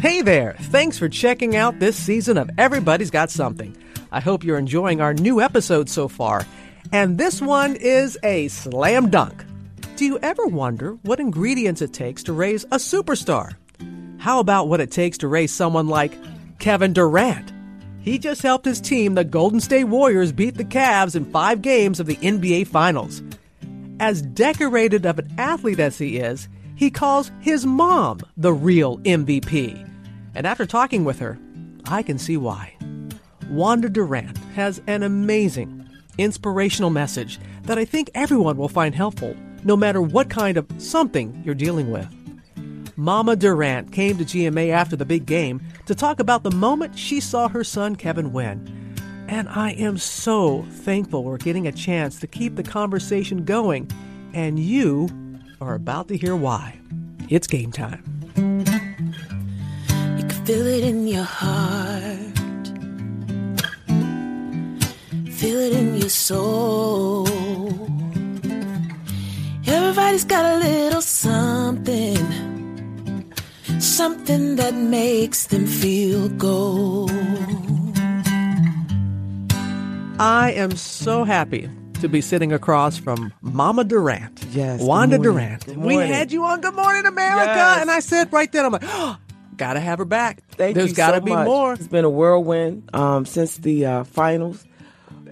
Hey there! Thanks for checking out this season of Everybody's Got Something. I hope you're enjoying our new episode so far. And this one is a slam dunk. Do you ever wonder what ingredients it takes to raise a superstar? How about what it takes to raise someone like Kevin Durant? He just helped his team, the Golden State Warriors, beat the Cavs in five games of the NBA Finals. As decorated of an athlete as he is, he calls his mom the real MVP. And after talking with her, I can see why. Wanda Durant has an amazing, inspirational message that I think everyone will find helpful, no matter what kind of something you're dealing with. Mama Durant came to GMA after the big game to talk about the moment she saw her son Kevin win. And I am so thankful we're getting a chance to keep the conversation going, and you are about to hear why. It's game time. You can feel it in your heart, feel it in your soul. Everybody's got a little something, something that makes them feel gold. I am so happy to be sitting across from Mama Durant. Yes, Wanda. Durant. We had you on Good Morning America. Yes. And I said right then, I'm like, oh, gotta have her back. Thank There's you gotta so be much. more. It's been a whirlwind um, since the uh, finals.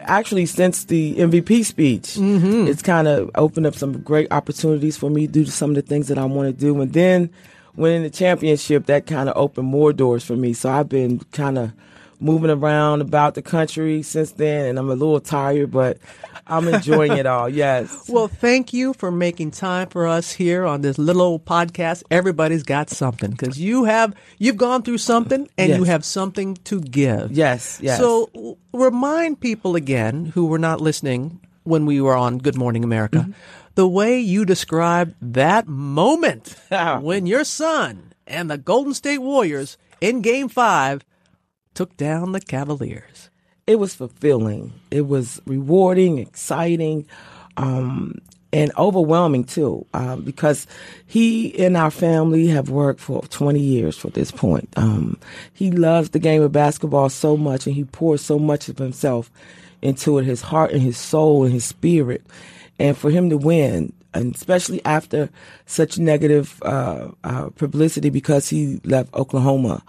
Actually, since the MVP speech, Mm-hmm. it's kind of opened up some great opportunities for me due to do some of the things that I want to do. And then winning the championship, that kind of opened more doors for me. So I've been kind of moving around about the country since then, and I'm a little tired, but I'm enjoying it all. Yes. Well, thank you for making time for us here on this little old podcast. Everybody's got something because you have you've gone through something and you have something to give. Yes. Yes. So w- remind people again who were not listening when we were on Good Morning America, Mm-hmm. the way you described that moment when your son and the Golden State Warriors in Game Five took down the Cavaliers. It was fulfilling. It was rewarding, exciting, um, and overwhelming too, um, because he and our family have worked for 20 years for this point. Um, he loves the game of basketball so much, and he pours so much of himself into it, his heart and his soul and his spirit. And for him to win, and especially after such negative uh, uh, publicity because he left Oklahoma,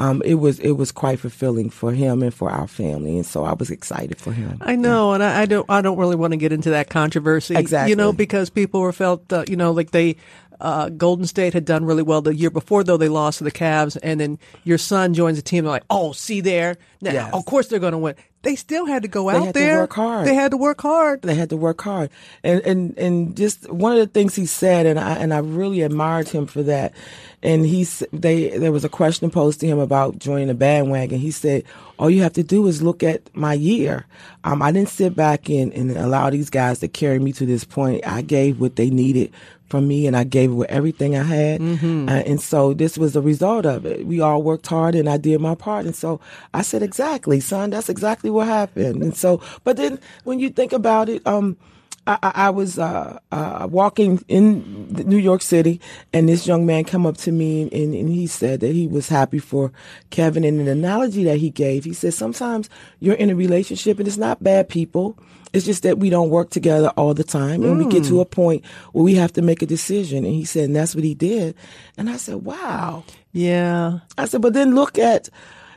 um, it was it was quite fulfilling for him and for our family, and so I was excited for him. I know, and I, I don't. I don't really want to get into that controversy. Exactly. You know, because people were felt. Uh, you know, like they. Uh, Golden State had done really well the year before, though they lost to the Cavs, and then your son joins the team. They're like, "Oh, see there, now, Yes. of course they're going to win." They still had to go out had to there. work hard. They had to work hard. They had to work hard, and and and just one of the things he said, and I and I really admired him for that. And he they there was a question posed to him about joining the bandwagon. He said, "All you have to do is look at my year. Um, I didn't sit back and and allow these guys to carry me to this point. I gave what they needed." From me, and I gave it with everything I had, Mm-hmm. uh, and so this was the result of it. We all worked hard, and I did my part, and so I said, "Exactly, son. That's exactly what happened." And so, but then when you think about it, um, I, I I was uh, uh, walking in New York City, and this young man come up to me, and, and he said that he was happy for Kevin. And an analogy that he gave, he said, sometimes you're in a relationship, and it's not bad people. It's just that we don't work together all the time, and we get to a point where we have to make a decision. And he said, and that's what he did. And I said, wow. Yeah, I said, but then look at.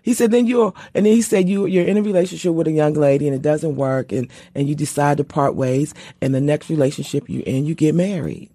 He said, then you're, and then he said, you, you're in a relationship with a young lady and it doesn't work and, and you decide to part ways and the next relationship you in, you get married.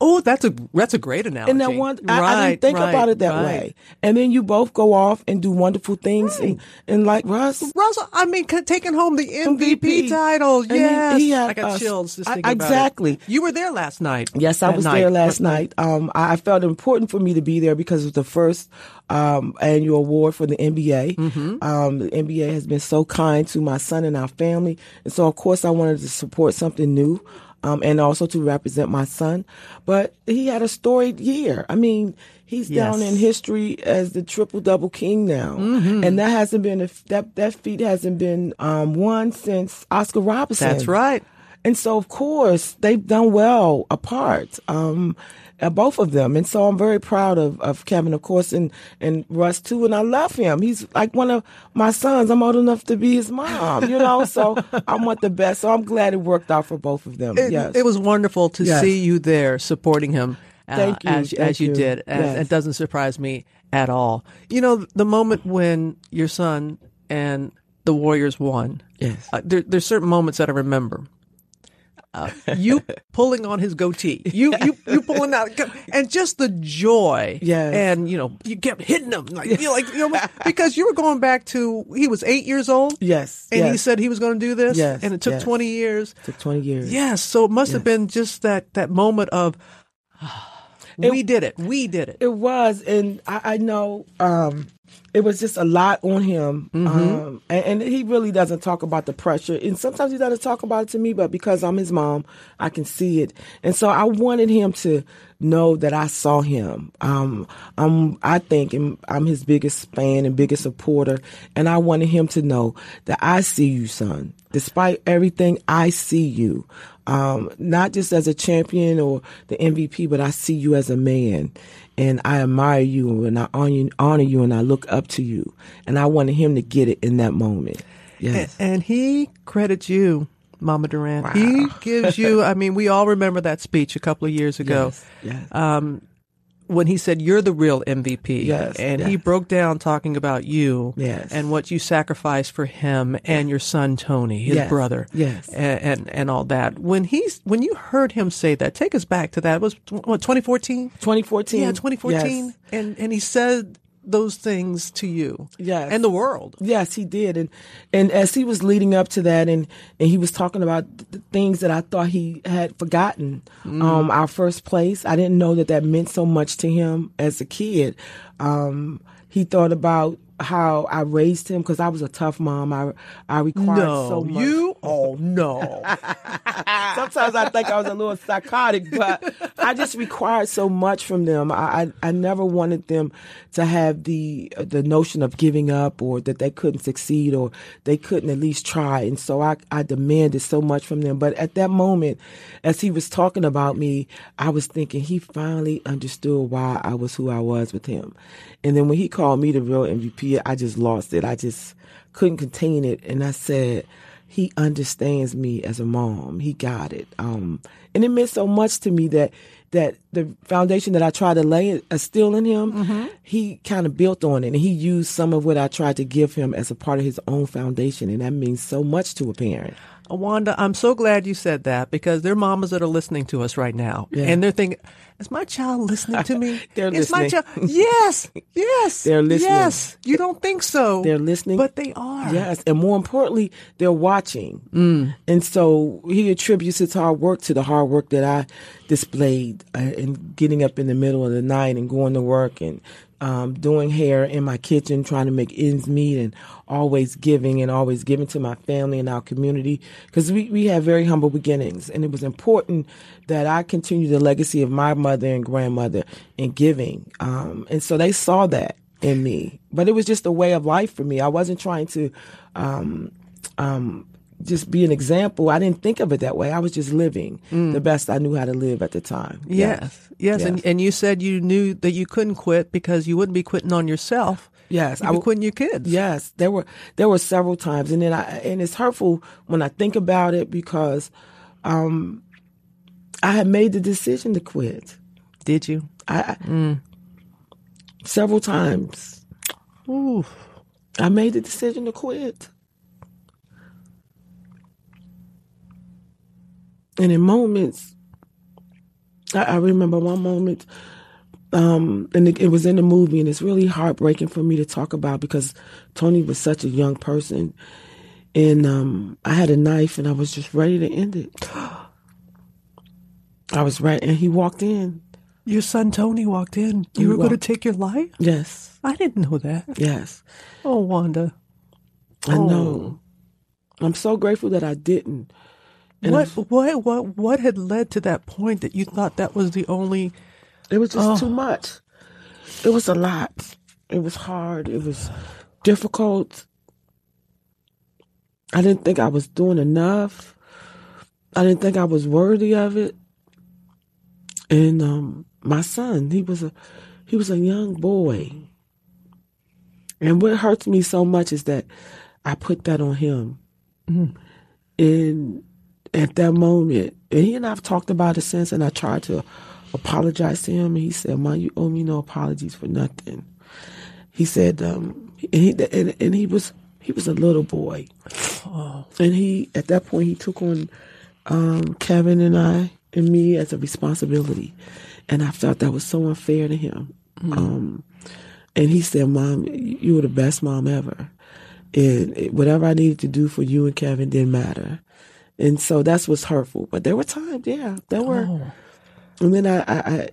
Oh, that's a that's a great analogy. And that one, I, I didn't think right, about it that right. way. And then you both go off and do wonderful things and, and like Russ. Russell, I mean, taking home the MVP, MVP. title. And he- Yes, he had I got us- chills just I- thinking about it. exactly. You were there last night. Yes, I was night. there last night. Um, I I felt important for me to be there because it was the first um, annual award for the NBA. Mm-hmm. Um, the NBA has been so kind to my son and our family, and so of course I wanted to support something new. Um, and also to represent my son, but he had a storied year. I mean, he's down in history as the triple double king now, and that hasn't been a, that that feat hasn't been um, won since Oscar Robertson. That's right. And so, of course, they've done well apart. Um, uh, both of them. And so I'm very proud of, of Kevin, of course, and, and Russ too. And I love him. He's like one of my sons. I'm old enough to be his mom, you know, so I want the best. So I'm glad it worked out for both of them. It, yes. it was wonderful to Yes. see you there supporting him uh, Thank you, as, thank as you, you. did. And Yes. it doesn't surprise me at all. You know, the moment when your son and the Warriors won, Yes. uh, there, there's certain moments that I remember. Uh, you pulling on his goatee, you you you pulling out, and just the joy, Yes. and you know you kept hitting him like you like you know because you were going back to he was eight years old, Yes. and he said he was going to do this, Yes, and it took yes. twenty years, It took 20 years. Yes, so it must have been just that that moment of we did it, we did it. It was, and I, I know um, it was just a lot on him, um, and, and he really doesn't talk about the pressure. And sometimes he doesn't talk about it to me, but because I'm his mom, I can see it. And so I wanted him to know that I saw him. Um, I'm, I think, I'm, I'm his biggest fan and biggest supporter, and I wanted him to know that I see you, son. Despite everything, I see you. Um, not just as a champion or the MVP, but I see you as a man and I admire you and I honor you, and I look up to you. And I wanted him to get it in that moment. Yes. And he credits you, Mama Durant. He gives you. I mean, we all remember that speech a couple of years ago. Yes. Yes. Um, when he said you're the real MVP, Yes, and he broke down talking about you, Yes. and what you sacrificed for him and your son Tony, his Yes, brother, yes. and, and and all that. When he's when you heard him say that, take us back to that. It was what 2014? 2014. Yeah, 2014. Yes. And and he said those things to you, Yes. and the world. Yes, he did, and and as he was leading up to that, and and he was talking about the things that I thought he had forgotten. Um, our first place, I didn't know that that meant so much to him as a kid. Um, he thought about how I raised him because I was a tough mom. I I required No, so much. you. Oh no. Sometimes I think I was a little psychotic, but I just required so much from them. I, I I never wanted them to have the the notion of giving up or that they couldn't succeed or they couldn't at least try. And so I I demanded so much from them. But at that moment, as he was talking about me, I was thinking he finally understood why I was who I was with him. And then when he called me the real MVP, I just lost it. I just couldn't contain it, and I said he understands me as a mom. He got it. Um, and it meant so much to me that that the foundation that I tried to lay uh, still in him, he kind of built on it, and he used some of what I tried to give him as a part of his own foundation, and that means so much to a parent. Wanda, I'm so glad you said that because there are mamas that are listening to us right now, Yeah. and they're thinking, "Is my child listening to me? They're Is my child? Yes, yes, They're listening. Yes, you don't think so? They're listening. but they are. Yes, and more importantly, they're watching. Mm. And so he attributes his hard work to the hard work that I displayed uh, in getting up in the middle of the night and going to work and um, doing hair in my kitchen, trying to make ends meet, and always giving and always giving to my family and our community because we, we have very humble beginnings. And it was important that I continue the legacy of my mother and grandmother in giving. Um, and so they saw that in me. But it was just a way of life for me. I wasn't trying to um, um, just be an example. I didn't think of it that way. I was just living the best I knew how to live at the time. Yes, yes, And, Yes. and you said you knew that you couldn't quit because you wouldn't be quitting on yourself. Yes, You'd I be w- quitting your kids. Yes, there were there were several times, and then I and it's hurtful when I think about it because um, I had made the decision to quit. Did you? I, I several times Ooh. I made the decision to quit. And in moments, I, I remember one moment, um, and it, it was in the movie, and it's really heartbreaking for me to talk about because Tony was such a young person, and um, I had a knife, and I was just ready to end it. I was right, and he walked in. Your son Tony walked in. You He were going to take your life? Yes, I didn't know that. yes, Oh, Wanda. I Oh. know. I'm so grateful that I didn't. And What, what, what, what had led to that point that you thought that was the only? It was just Oh. too much. It was a lot. It was hard. It was difficult. I didn't think I was doing enough. I didn't think I was worthy of it. and um, my son, he was a he was a young boy. And what hurts me so much is that I put that on him. And at that moment, and he and I've talked about it since, and I tried to apologize to him, and he said, "Mom, you owe me no apologies for nothing." He said, um, and he and, and he was he was a little boy, and he at that point he took on um, Kevin and I and me as a responsibility, and I felt that was so unfair to him. Um, and he said, "Mom, you were the best mom ever, and whatever I needed to do for you and Kevin didn't matter." And so that's what's hurtful. But there were times, yeah, there were. And then I, I, I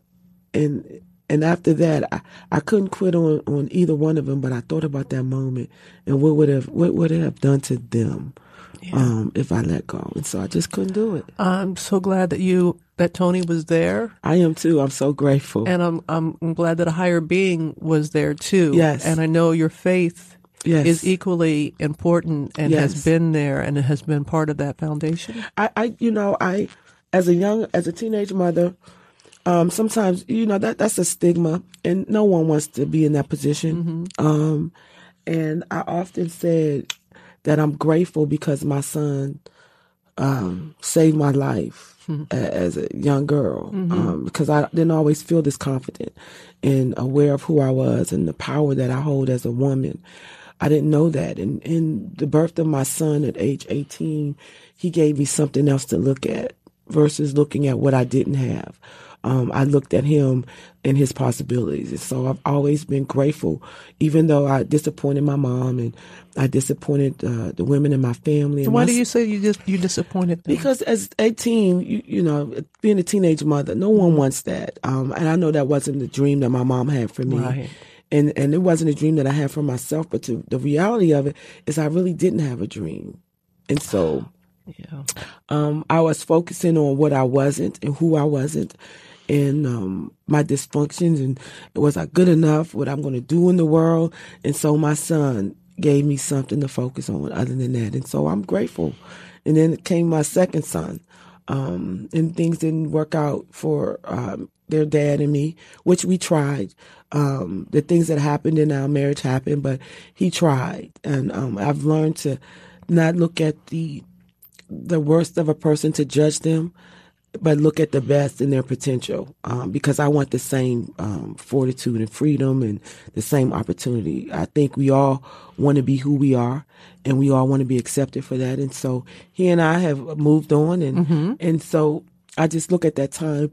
and and after that, I, I couldn't quit on, on either one of them. But I thought about that moment and what would have what would it have done to them um, if I let go. And so I just couldn't do it. I'm so glad that you that Tony was there, I am too. I'm so grateful. and I'm I'm, I'm glad that a higher being was there too. Yes. and I know your faith yes, is equally important and Yes. has been there and has been part of that foundation. I, I, you know, I, as a young, as a teenage mother, um, sometimes, you know, that that's a stigma, and no one wants to be in that position. Um, and I often said that I'm grateful because my son um, saved my life a- as a young girl um, because I didn't always feel this confident and aware of who I was and the power that I hold as a woman. I didn't know that. And in the birth of my son at age 18, he gave me something else to look at versus looking at what I didn't have. Um, I looked at him and his possibilities. And so I've always been grateful, even though I disappointed my mom and I disappointed uh, the women in my family. And Why my do you say you just you disappointed them? because as 18, you, you know, being a teenage mother, no one wants that. Um, and I know that wasn't the dream that my mom had for me. Right. And, and it wasn't a dream that I had for myself, but to, the reality of it is I really didn't have a dream. And so, yeah. um, I was focusing on what I wasn't and who I wasn't and um, my dysfunctions and was I good enough, what I'm going to do in the world. And so my son gave me something to focus on other than that. And so I'm grateful. And then came my second son. Um, and things didn't work out for um, their dad and me, which we tried. Um, the things that happened in our marriage happened, but he tried. And um, I've learned to not look at the the worst of a person to judge them, but look at the best in their potential. Um, because I want the same um, fortitude and freedom and the same opportunity. I think we all want to be who we are, and we all want to be accepted for that. And so he and I have moved on, and and so I just look at that time.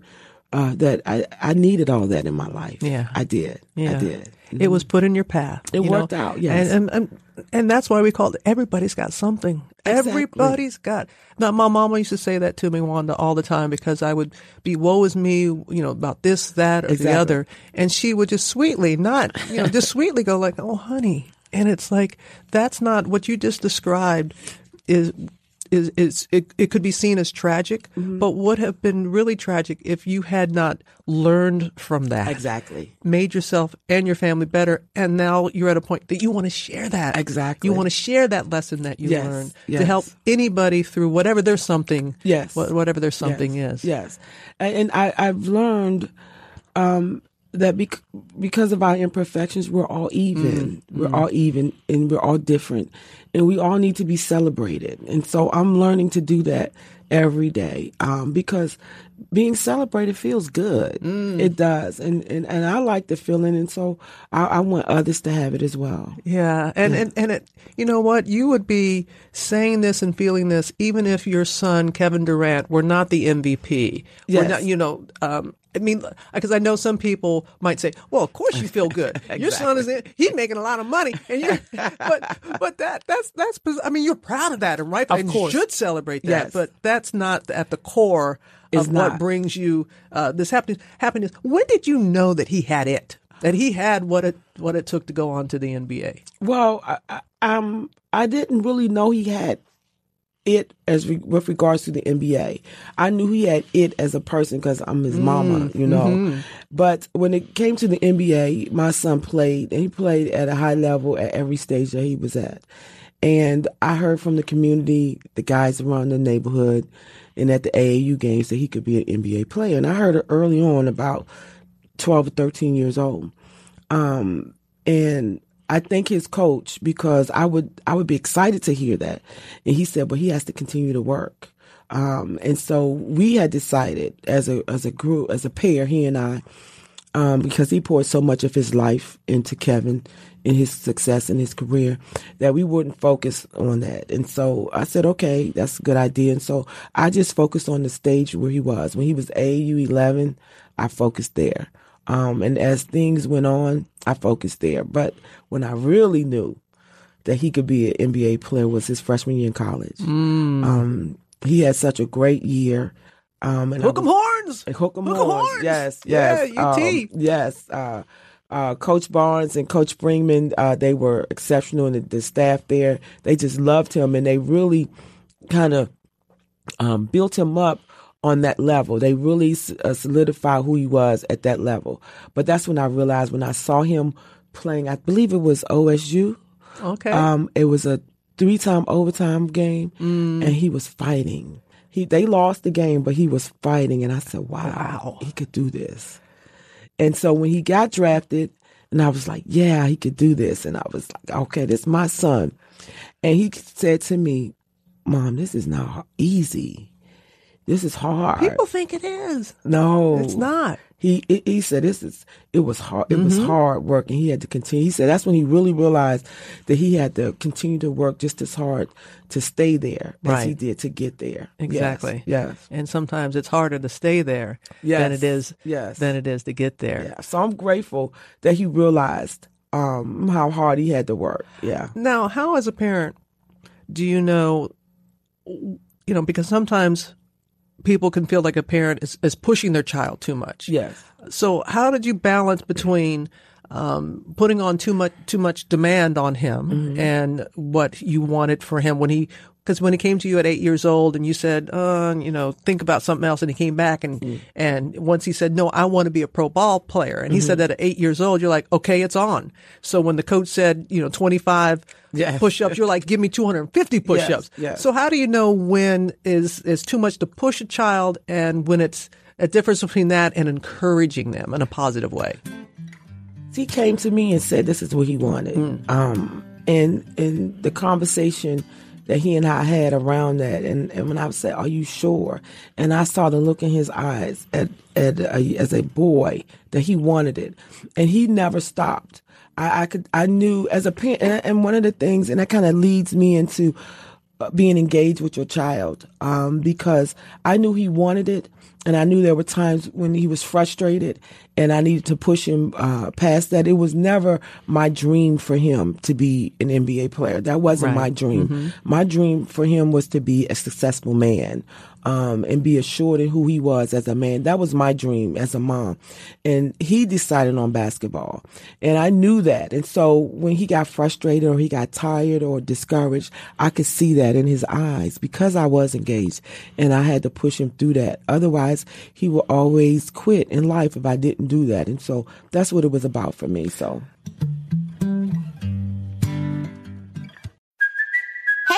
Uh, that I, I needed all that in my life. Yeah. I did. Yeah. I did. It was put in your path. It you worked know? out, yes. And, and and and that's why we called it. Everybody's got something. Exactly. Everybody's got. Now, my mama used to say that to me, Wanda, all the time because I would be woe is me, you know, about this, that, or the other, and she would just sweetly, not you know, just sweetly go like, "Oh, honey," and it's like that's not what you just described. Is is is it, it could be seen as tragic, Mm-hmm. but would have been really tragic if you had not learned from that Exactly. made yourself and your family better and now you're at a point that you want to share that Exactly. you want to share that lesson that you Yes, learned to help anybody through whatever their something Yes. whatever their something yes. is Yes, and, and I, I've learned um, that bec- because of our imperfections, we're all even. Mm, We're all even, and we're all different, and we all need to be celebrated. And so I'm learning to do that every day um, because being celebrated feels good. Mm. It does, and, and and I like the feeling, and so I, I want others to have it as well. yeah and, and and it you know what you would be saying this and feeling this even if your son Kevin Durant were not the MVP Yes. not you know um I mean, because I know some people might say, "Well, of course you feel good. Your son is in, he's making a lot of money, and you." But but that that's that's I mean, you're proud of that, and right? Of and course. should celebrate that. Yes. But that's not at the core It's of what not. brings you uh, this happiness. Happiness. When did you know that he had it? That he had what it what it took to go on to the NBA? Well, I, I, um, I didn't really know he had it as re- with regards to the NBA. I knew he had it as a person because I'm his mama, you know. But when it came to the NBA, my son played, and he played at a high level at every stage that he was at. And I heard from the community, the guys around the neighborhood, and at the AAU games that he could be an NBA player. And I heard it early on, about twelve or thirteen years old. Um, and I thank his coach because I would I would be excited to hear that, and he said, "Well, he has to continue to work." Um, and so we had decided as a as a group as a pair, he and I, um, because he poured so much of his life into Kevin in his success in his career, that we wouldn't focus on that. And so I said, okay, that's a good idea. And so I just focused on the stage where he was when he was AU eleven. I focused there. Um, and as things went on, I focused there. But when I really knew that he could be an NBA player was his freshman year in college. Mm. Um, he had such a great year. Um, and Hook 'em horns. Hook 'em Hook horns. horns. Yes, Yeah, yes. UT. Um, yes. Uh, uh, Coach Barnes and Coach Springmann, uh, they were exceptional, and the, the staff there, they just loved him, and they really kind of um, built him up on that level. They really uh, solidified who he was at that level. But that's when I realized when I saw him playing, I believe it was OSU. Okay. Um, it was a three-time overtime game, Mm. and he was fighting. He they lost the game, but he was fighting, and I said, "Wow, Wow. he could do this." And so when he got drafted, and I was like, "Yeah, he could do this," and I was like, "Okay, this is my son," and he said to me, "Mom, this is not easy. This is hard." People think it is. no, It's not. He he said this is it was hard it was hard work and he had to continue. He said that's when he really realized that he had to continue to work just as hard to stay there as he did to get there. Exactly. Yes. And sometimes it's harder to stay there than it is Yes. than it is to get there. Yeah. So I'm grateful that he realized um how hard he had to work. Yeah. Now, how as a parent do you know you know because sometimes people can feel like a parent is, is pushing their child too much. Yes. So how did you balance between um, putting on too much too much demand on him Mm-hmm. and what you wanted for him when he because when he came to you at eight years old and you said, uh, you know, think about something else, and he came back and Mm. and once he said, no, I want to be a pro ball player, and he Mm-hmm. said that at eight years old, you're like, okay, it's on. So when the coach said, you know, 25 Yes. push-ups, you're like, give me 250 push-ups. yes. So how do you know when is is too much to push a child and when it's a difference between that and encouraging them in a positive way? he came to me and said this is what he wanted. Um, and and the conversation that he and I had around that, and, and when I said, "Are you sure?" and I saw the look in his eyes at, at a, as a boy that he wanted it, and he never stopped. I, I could I knew as a parent, and, and one of the things, and that kind of leads me into uh, being engaged with your child um, because I knew he wanted it, and I knew there were times when he was frustrated, and I needed to push him uh, past that. It was never my dream for him to be an NBA player. That wasn't my dream. My dream for him was to be a successful man um, and be assured in who he was as a man. That was my dream as a mom. And he decided on basketball. And I knew that. And so when he got frustrated or he got tired or discouraged, I could see that in his eyes because I was engaged and I had to push him through that. Otherwise, he would always quit in life if I didn't do that. And so that's what it was about for me. So.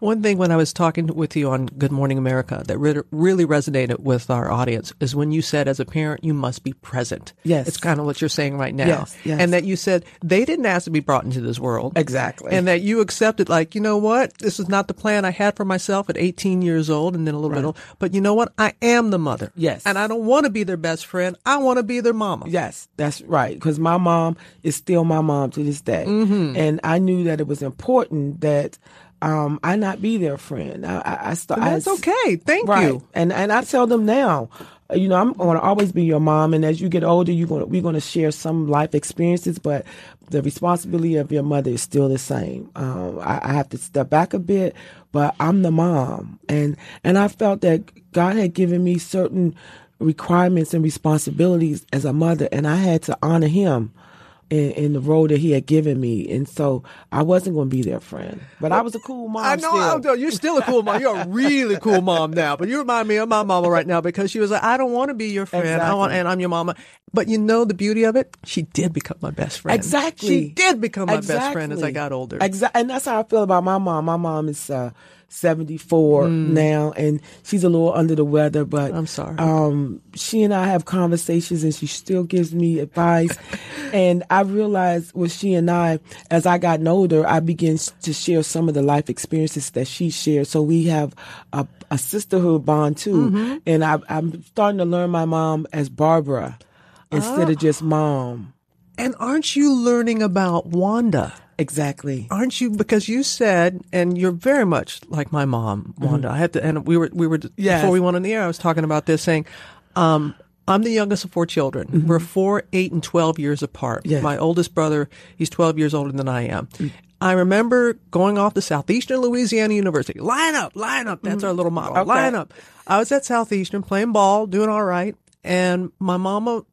One thing when I was talking with you on Good Morning America that re- really resonated with our audience is when you said, as a parent, you must be present. Yes. It's kind of what you're saying right now. Yes, yes. And that you said they didn't ask to be brought into this world. Exactly. And that you accepted, like, you know what? This is not the plan I had for myself at 18 years old and then a little bit old. But you know what? I am the mother. Yes. And I don't want to be their best friend. I want to be their mama. Yes, that's right. Because my mom is still my mom to this day, Mm-hmm. and I knew that it was important that um, I not be their friend. I, I, I start. That's okay. Thank right. you. And and I tell them now, you know, I'm going to always be your mom, and as you get older, you're going we're going to share some life experiences, but the responsibility of your mother is still the same. Um, I, I have to step back a bit, but I'm the mom, and and I felt that God had given me certain requirements and responsibilities as a mother, and I had to honor Him. In, in the role that he had given me, and so I wasn't going to be their friend, but I was a cool mom. I know, still. You're still a cool mom. You're a really cool mom now. But you remind me of my mama right now because she was like, I don't want to be your friend. I want, Exactly. and I'm your mama. But you know the beauty of it? She did become my best friend. Exactly. She did become my best friend as I got older. Exactly, and that's how I feel about my mom. My mom is uh, seventy four now, and she's a little under the weather. But Mm. I'm sorry. Um, she and I have conversations, and she still gives me advice. and I realized with she and I, as I got older, I began to share some of the life experiences that she shared. So we have a, a sisterhood bond too. Mm-hmm. And I, I'm starting to learn my mom as Barbara instead Ah. of just mom. and aren't you learning about Wanda? Exactly. Aren't you? Because you said, and you're very much like my mom, mm-hmm. Wanda. I had to, and we were, we were, Yes. before we went on the air, I was talking about this saying, um, I'm the youngest of four children. Mm-hmm. We're four, eight, and 12 years apart. Yes. My oldest brother, he's 12 years older than I am. Mm. I remember going off to Southeastern Louisiana University. Lion up, lion up. That's our mm-hmm. little motto. Okay. Lion up. I was at Southeastern playing ball, doing all right. And my mama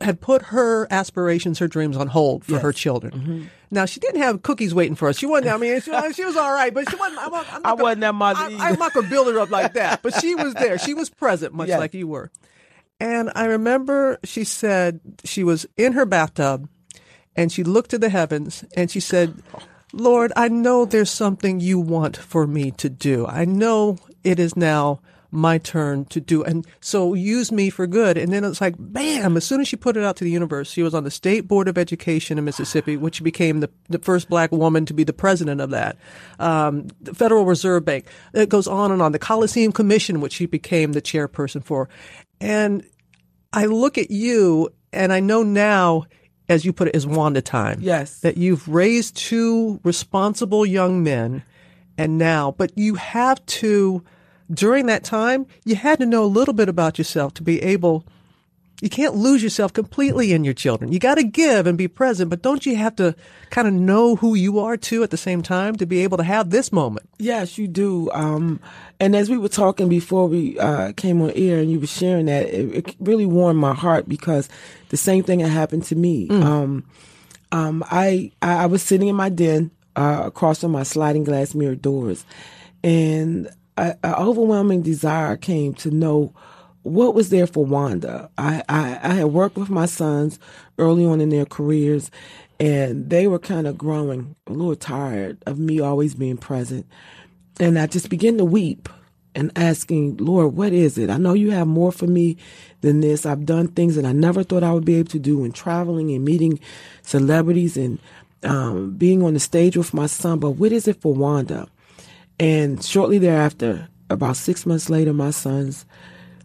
had put her aspirations, her dreams on hold for her children. Mm-hmm. Now she didn't have cookies waiting for us. She wasn't. I mean, she, she was all right, but she wasn't. I'm, not- I'm not I gonna- wasn't that mother I, I'm not gonna build her up like that. But she was there. She was present, much Yes. like you were. And I remember she said she was in her bathtub, and she looked to the heavens, and she said, "Lord, I know there's something you want for me to do. I know it is now." My turn to do and so use me for good. And then it's like bam as soon as she put it out to the universe she was on the state board of education in mississippi which became the, the first black woman to be the president of that. Um, the federal reserve bank. It goes on and on. The coliseum commission which she became the chairperson for. And i look at you and i know now as you put it is wanda time. Yes. that you've raised two responsible young men and now but you have to during that time, you had to know a little bit about yourself to be able. You can't lose yourself completely in your children. You got to give and be present, but don't you have to kind of know who you are too at the same time to be able to have this moment? Yes, you do. Um, and as we were talking before we uh, came on air, and you were sharing that, it, it really warmed my heart because the same thing had happened to me. Um, um, I, I I was sitting in my den uh, across from my sliding glass mirror doors, and an overwhelming desire came to know what was there for Wanda. I, I, I had worked with my sons early on in their careers, and they were kind of growing a little tired of me always being present. And I just began to weep and asking, Lord, what is it? I know you have more for me than this. I've done things that I never thought I would be able to do, and traveling and meeting celebrities and um, being on the stage with my son. But what is it for Wanda? And shortly thereafter, about six months later, my sons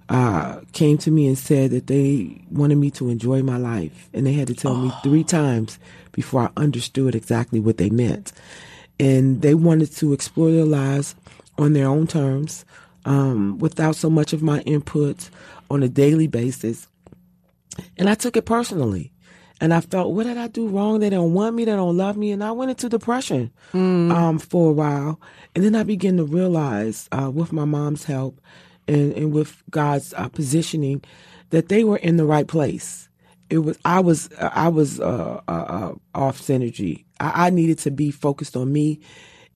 uh, came to me and said that they wanted me to enjoy my life. And they had to tell me three times before I understood exactly what they meant. And they wanted to explore their lives on their own terms um, without so much of my input on a daily basis. And I took it personally. And I felt, what did I do wrong? They don't want me. They don't love me. And I went into depression um, for a while. And then I began to realize, uh, with my mom's help and, and with God's uh, positioning, that they were in the right place. It was I was I was uh, uh, uh, off synergy. I, I needed to be focused on me,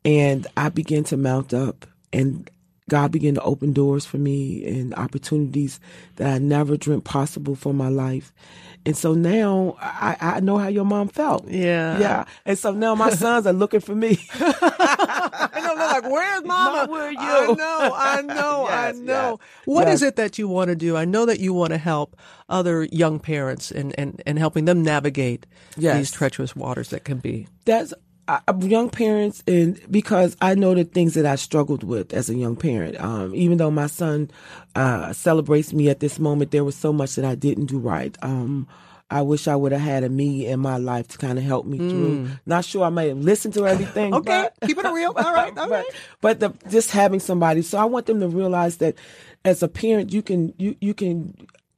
and I began to mount up. And God began to open doors for me and opportunities that I never dreamt possible for my life. And so now I, I know how your mom felt. Yeah. Yeah. And so now my sons are looking for me. I know they're like, "Where's Mama? Mom, where are you?" I know, I know, I know. yes, What is yes. it that you want to do? I know that you want to help other young parents and and and helping them navigate Yes. these treacherous waters that can be. that's uh, young parents and because I know the things that I struggled with as a young parent. Um, even though my son uh, celebrates me at this moment, there was so much that I didn't do right. Um, I wish I would have had a me in my life to kind of help me through. Not sure I may have listened to everything. Mm. Okay, but- keep it real. All right, all but, right. But the, just having somebody, so I want them to realize that as a parent, you can you you can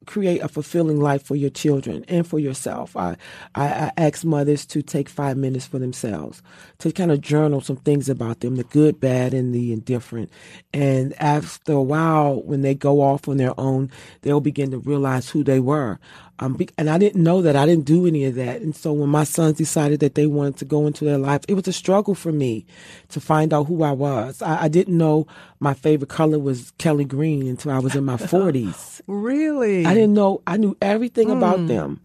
create a fulfilling life for your children and for yourself. I, I, I ask mothers to take five minutes for themselves to kind of journal some things about them, the good, bad, and the indifferent. And after a while, when they go off on their own, they'll begin to realize who they were. Um, and I didn't know that. I didn't do any of that. And so when my sons decided that they wanted to go into their life, it was a struggle for me to find out who I was. I, I didn't know my favorite color was Kelly Green until I was in my 40s. Really? I didn't know. I knew everything about them,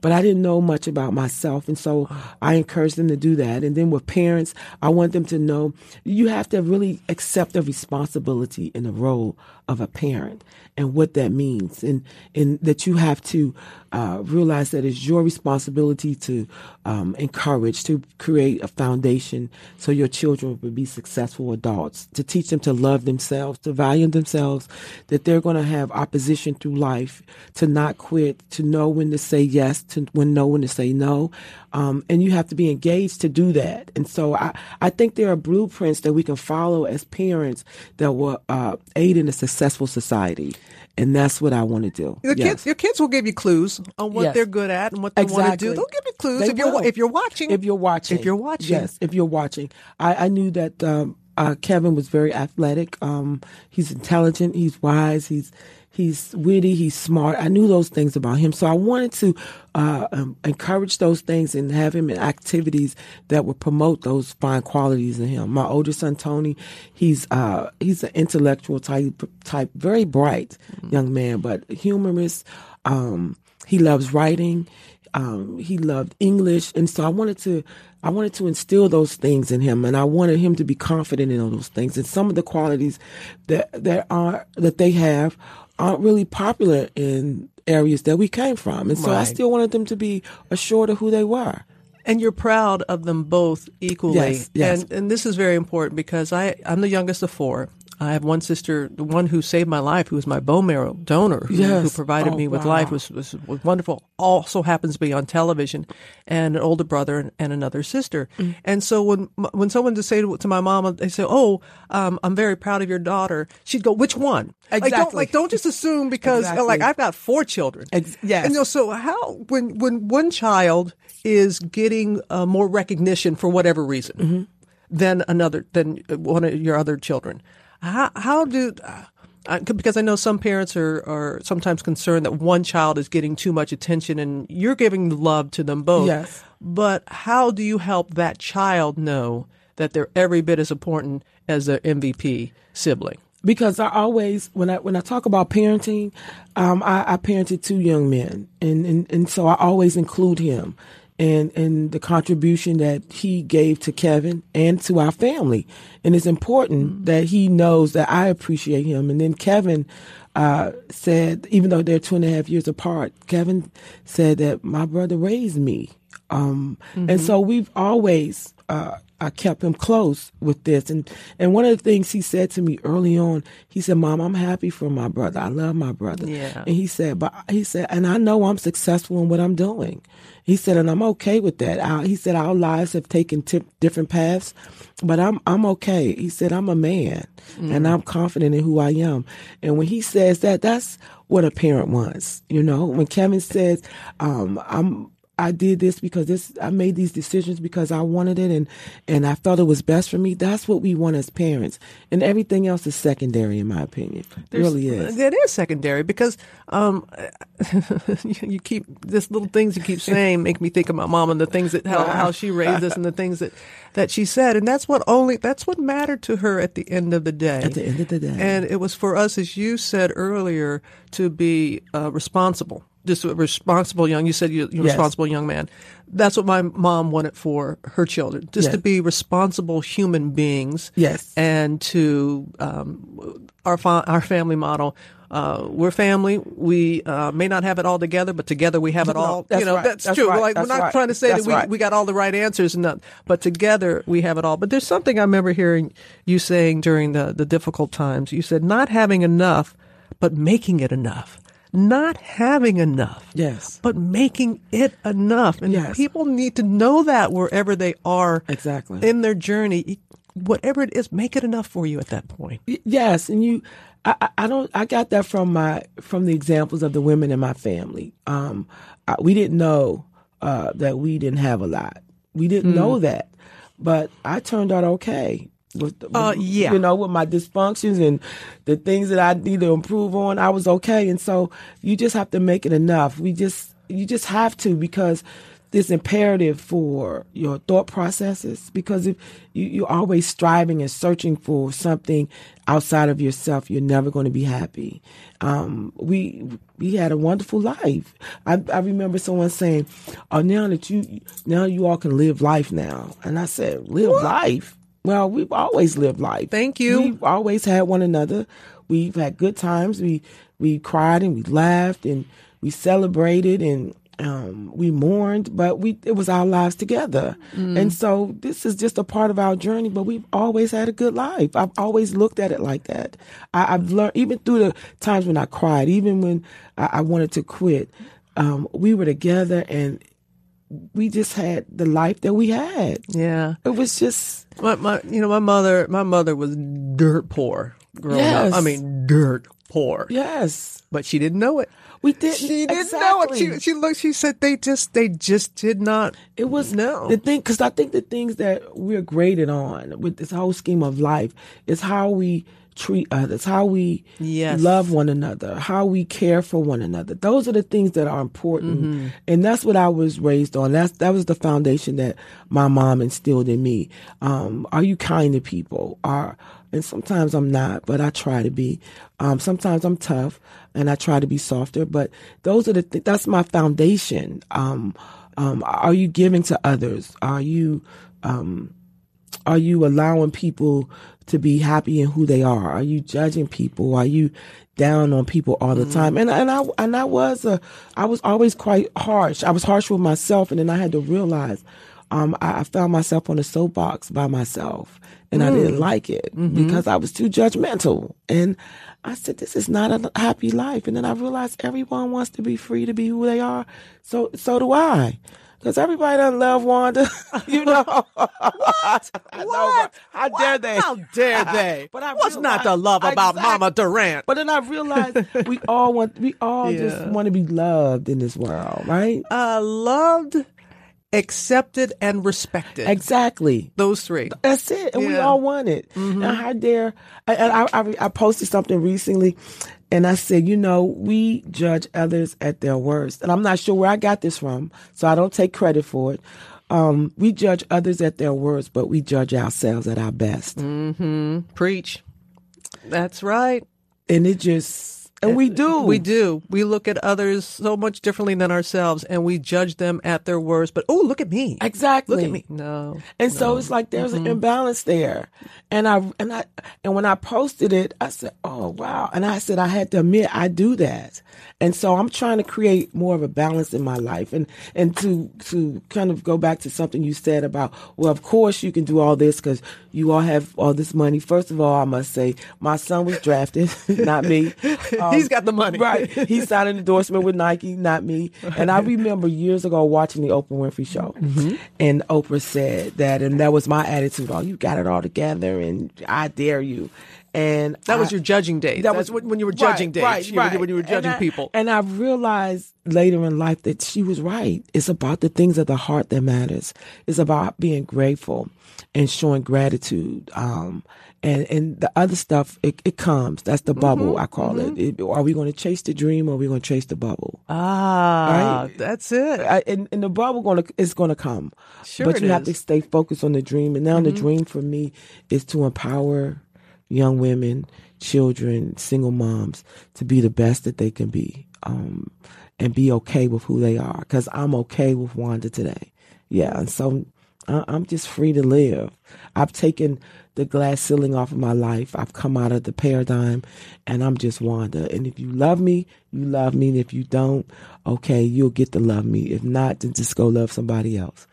but I didn't know much about myself. And so I encouraged them to do that. And then with parents, I want them to know you have to really accept the responsibility in the role of a parent and what that means, and and that you have to uh, realize that it's your responsibility to um, encourage, to create a foundation so your children will be successful adults, to teach them to love themselves, to value themselves, that they're going to have opposition through life, to not quit, to know when to say yes, to when know when to say no, um, and you have to be engaged to do that. And so I, I think there are blueprints that we can follow as parents that will uh, aid in a successful society. And that's what I want to do. The Yes. kids, your kids will give you clues on what Yes. they're good at and what they want to do. They'll give you clues They if you're if you're watching. If you're watching. If you're watching. Yes, if you're watching. I, I knew that um, uh, Kevin was very athletic. Um, he's intelligent. He's wise. He's he's witty. He's smart. I knew those things about him. So I wanted to uh, um, encourage those things and have him in activities that would promote those fine qualities in him. My older son Tony, he's uh, he's an intellectual type type, very bright young man, but humorous. Um, he loves writing um, he loved English, and so I wanted to I wanted to instill those things in him, and I wanted him to be confident in all those things. And some of the qualities that that are that they have aren't really popular in areas that we came from, and so I still wanted them to be assured of who they were. and you're proud of them both equally. Yes, yes. And and this is very important because I I'm the youngest of four. I have one sister, the one who saved my life, who was my bone marrow donor, who, Yes. who provided Oh, me with wow. life, was, was was wonderful. Also happens to be on television, and an older brother and, and another sister. Mm. And so when when someone just say to, to my mom, they say, "Oh, um, I'm very proud of your daughter," she'd go, "Which one?" Like don't, Exactly. like don't just assume because Exactly. like I've got four children. Ex- yes. And you know, so how when when one child is getting uh, more recognition for whatever reason Mm-hmm. than another than one of your other children, how how do uh, uh, because I know some parents are, are sometimes concerned that one child is getting too much attention and you're giving love to them both. Yes. But how do you help that child know that they're every bit as important as their MVP sibling? because I always when I when I talk about parenting, um, I, I parented two young men, and, and and so I always include him, and and the contribution that he gave to Kevin and to our family, and it's important that he knows that I appreciate him. And then Kevin uh, said, even though they're two and a half years apart, Kevin said that my brother raised me, um, and so we've always. Uh, I kept him close with this. And, and one of the things he said to me early on, he said, Mom, I'm happy for my brother. I love my brother. Yeah. And he said, but he said, and I know I'm successful in what I'm doing. He said, and I'm okay with that. Our, he said, our lives have taken tip, different paths, but I'm, I'm okay. He said, I'm a man and I'm confident in who I am. And when he says that, that's what a parent wants. You know, when Kevin says, um, I'm, I did this because this I made these decisions because I wanted it and and I felt it was best for me. That's what we want as parents, and everything else is secondary, in my opinion. It really is. It is secondary because um, you keep this little things you keep saying make me think of my mom and the things that how, how she raised us and the things that that she said, and that's what only that's what mattered to her at the end of the day. At the end of the day, and it was for us, as you said earlier, to be uh, responsible just responsible young. You said you're a Yes. responsible young man. That's what my mom wanted for her children, just to be responsible human beings. Yes. and to um, our fa- our family model. Uh, we're family. We uh, may not have it all together, but together we have it all. that's you know, right. that's, That's true. right. Like That's we're not right. trying to say That's that we, we got all the right answers, and not, but together we have it all. But there's something I remember hearing you saying during the the difficult times. You said not having enough, but making it enough. Not having enough Yes. but making it enough. And Yes. people need to know that wherever they are Exactly. in their journey, whatever it is, make it enough for you at that point. Yes, and you, I, I- don't, I got that from my from the examples of the women in my family. Um, I, we didn't know uh, that we didn't have a lot. We didn't Hmm. know that, but I turned out okay. With, with, Uh, yeah. you know, with my dysfunctions and the things that I need to improve on, I was okay. And so you just have to make it enough. We just, you just have to because it's imperative for your thought processes because if you, you're always striving and searching for something outside of yourself, you're never going to be happy. Um, we we had a wonderful life. I, I remember someone saying, "Oh, now that you now you all can live life now," and I said, "Live life." Well, we've always lived life. Thank you. We've always had one another. We've had good times. We we cried and we laughed and we celebrated and um, we mourned, but we it was our lives together. And so this is just a part of our journey. But we've always had a good life. I've always looked at it like that. I, I've learned even through the times when I cried, even when I, I wanted to quit. Um, we were together and we just had the life that we had. Yeah. It was just My, my, you know, my mother, my mother was dirt poor growing Yes. up. I mean, dirt poor. yes. But she didn't know it. We didn't. She didn't know it. She, she looked, she said they just, they just did not. It was No. the thing because I think the things that we're graded on with this whole scheme of life is how we treat others, how we Yes. love one another, how we care for one another. Those are the things that are important, Mm-hmm. and that's what I was raised on. That's that was the foundation that my mom instilled in me. Um, are you kind to people? Are and sometimes I'm not, but I try to be. Um, sometimes I'm tough, and I try to be softer. But those are the th- that's my foundation. Um, um, are you giving to others? Are you um, are you allowing people to be happy in who they are? Are you judging people? Are you down on people all the mm. time? And and I and I was a I was always quite harsh. I was harsh with myself, and then I had to realize um, I, I found myself on a soapbox by myself, and I didn't mm. like it mm-hmm. because I was too judgmental. And I said, "This is not a happy life." And then I realized everyone wants to be free to be who they are. So so do I. Because everybody doesn't love Wanda, you know. what? What? How dare they? How dare they? But I What's not to realized- love about Exactly. Mama Durant? But then I realized we all want, we all just want to be loved in this world, right? Uh, loved, accepted, and respected. Exactly. Those three. That's it, and we all want it. And how dare? And I, I, I posted something recently, and I said, you know, we judge others at their worst, and I'm not sure where I got this from, so I don't take credit for it. Um, we judge others at their worst, but we judge ourselves at our best, Hmm. Preach. That's right. and it just, and we do, We do. We look at others so much differently than ourselves, and we judge them at their worst. But oh, look at me! exactly. Look at me! No. And so it's like there's an mm-hmm. imbalance there. And I and I and when I posted it, I said, "Oh wow!" And I said I had to admit I do that. And so I'm trying to create more of a balance in my life, and and to to kind of go back to something you said about, well, of course you can do all this because you all have all this money. First of all, I must say my son was drafted, not me. Um, He's got the money. right? He signed an endorsement with Nike, not me. And I remember years ago watching the Oprah Winfrey Show, and Oprah said that, and that was my attitude. Oh, you got it all together, and I dare you. And That was I- your judging days. That That's was when when you were right, judging days. right, you know, when you- right. when you were And judging I- people. And I realized later in life that she was right. It's about the things of the heart that matters. It's about being grateful and showing gratitude. Um, and and the other stuff it, it comes. That's the bubble Mm-hmm, I call it. it. Are we going to chase the dream or are we going to chase the bubble? ah, Right. that's it. I, and, and the bubble gonna is gonna come, Sure but you have to. Mm-hmm. stay focused on the dream. And now the dream for me is to empower young women, children, single moms to be the best that they can be, um, and be okay with who they are. Because I'm okay with Wanda today. Yeah, and so I, I'm just free to live. I've taken the glass ceiling off of my life. I've come out of the paradigm, and I'm just Wanda. And if you love me, you love me. And if you don't, okay, you'll get to love me. If not, then just go love somebody else.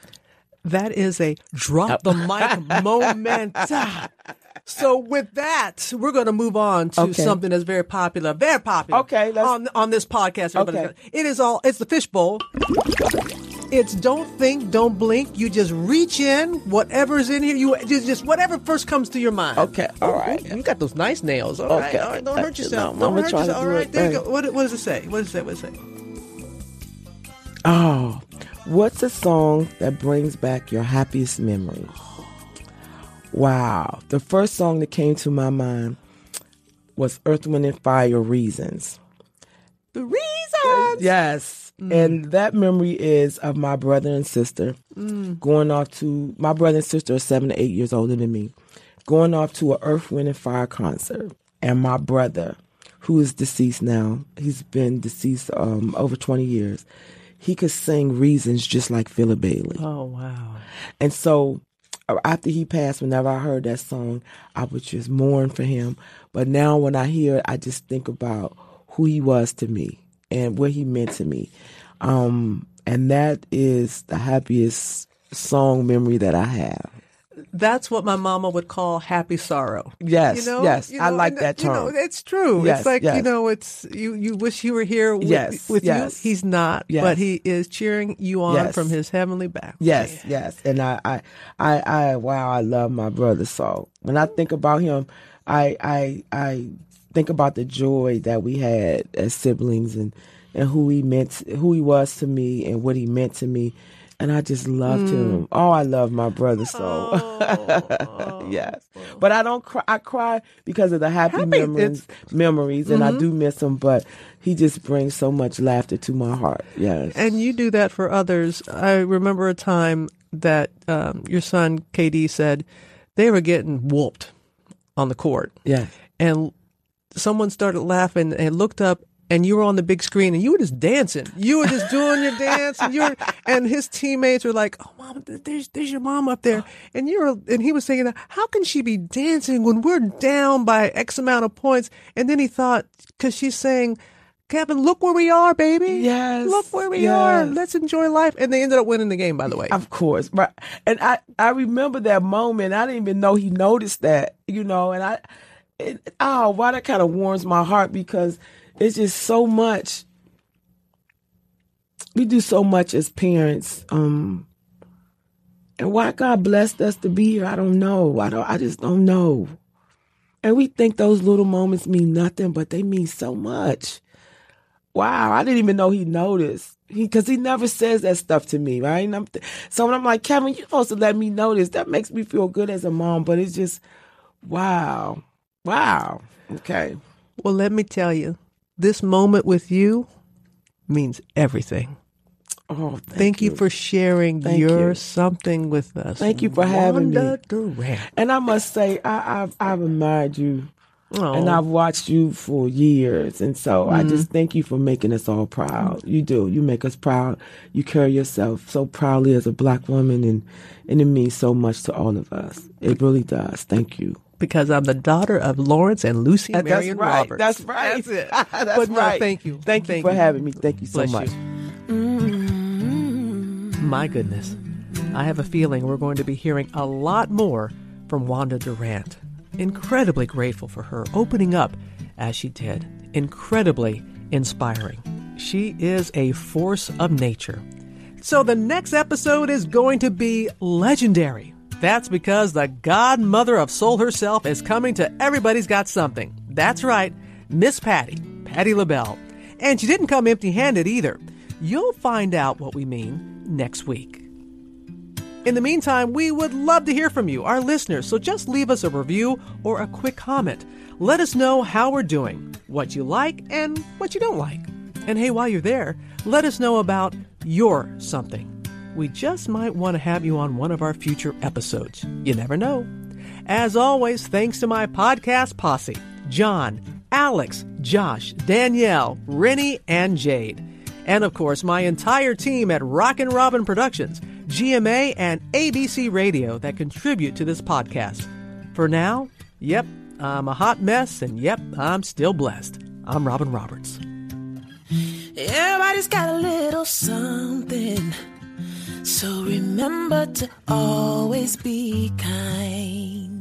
That is a drop the mic moment. So with that, we're going to move on to Okay. something that's very popular, very popular. Okay, let's- on on this podcast. Okay. It is all. It's the fishbowl. It's don't think, don't blink. You just reach in, whatever's in here. You just, just whatever first comes to your mind. Okay, all right. You got those nice nails. All right, Okay. all right. Don't hurt yourself. I'm don't hurt yourself. All right, it there you go. What, what does it say? What does it say? What does it say? Oh, what's a song that brings back your happiest memories? Wow. The first song that came to my mind was Earth, Wind, and Fire Reasons. The reasons. Yes. And that memory is of my brother and sister going off to, my brother and sister are seven to eight years older than me, going off to a Earth, Wind, and Fire concert. And my brother, who is deceased now, he's been deceased um, over 20 years, he could sing Reasons just like Philip Bailey. Oh wow. And so after he passed, whenever I heard that song, I would just mourn for him. But now when I hear it, I just think about who he was to me and what he meant to me. Um, and that is the happiest song memory that I have. That's what my mama would call happy sorrow. Yes, you know, yes, you I like and that You know, it's true. Yes, it's like you know, it's you. You wish you were here with, Yes, with yes. you. He's not, Yes. but he is cheering you on Yes. from his heavenly back. Yes, yes. And I, I, I, I, wow, I love my brother. So when I think about him, I, I, I think about the joy that we had as siblings and, and who he meant, who he was to me and what he meant to me. And I just loved him. Oh, I love my brother so. yes. But I don't cry. I cry because of the happy, Happy, memories, memories, and Mm-hmm. I do miss him. But he just brings so much laughter to my heart. Yes. And you do that for others. I remember a time that um, your son KD said they were getting whooped on the court, yes. and someone started laughing and looked up. And you were on the big screen, and you were just dancing. You were just doing your dance, and you were, and his teammates were like, "Oh, mom, there's there's your mom up there." And you were, and he was thinking, "How can she be dancing when we're down by X amount of points?" And then he thought, because she's saying, "Kevin, look where we are, baby. Yes, look where we are. Let's enjoy life." And they ended up winning the game, by the way. Of course, right. And I, I remember that moment. I didn't even know he noticed that, you know. And I, it, oh, why that kind of warms my heart because it's just so much. We do so much as parents, um, and why God blessed us to be here, I don't know. I don't. I just don't know. And we think those little moments mean nothing, but they mean so much. Wow, I didn't even know he noticed. He because he never says that stuff to me, right? And I'm th- so when I'm like, Kevin, you're supposed to let me know this. That makes me feel good as a mom, but it's just, wow, wow. Okay, well, let me tell you, this moment with you means everything. oh, thank, Thank, you. for sharing Thank your you. something with us. Thank you for having Wanda me. Durant. And I must say, I, I've I've admired you, Oh. and I've watched you for years, and so I just Mm-hmm. thank you for making us all proud. You do. You make us proud. You carry yourself so proudly as a black woman, and and it means so much to all of us. It really does. Thank you. Because I'm the daughter of Lawrence and Lucy That's Marion right. Roberts. That's right. That's it. That's but no, right. thank you. Thank you for having me. Thank you so Bless much. you. My goodness. I have a feeling we're going to be hearing a lot more from Wanda Durant. Incredibly grateful for her opening up as she did. Incredibly inspiring. She is a force of nature. So the next episode is going to be legendary. That's because the godmother of soul herself is coming to Everybody's Got Something. That's right, Miss Patti, Patti LaBelle. And she didn't come empty handed either. You'll find out what we mean next week. In the meantime, we would love to hear from you, our listeners, so just leave us a review or a quick comment. Let us know how we're doing, what you like, and what you don't like. And hey, while you're there, let us know about your something. We just might want to have you on one of our future episodes. You never know. As always, thanks to my podcast posse John, Alex, Josh, Danielle, Rennie, and Jade. And of course, my entire team at Rockin' Robin Productions, GMA, and ABC Radio that contribute to this podcast. For now, yep, I'm a hot mess, and yep, I'm still blessed. I'm Robin Roberts. Everybody's got a little something. So remember to always be kind.